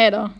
Hej då.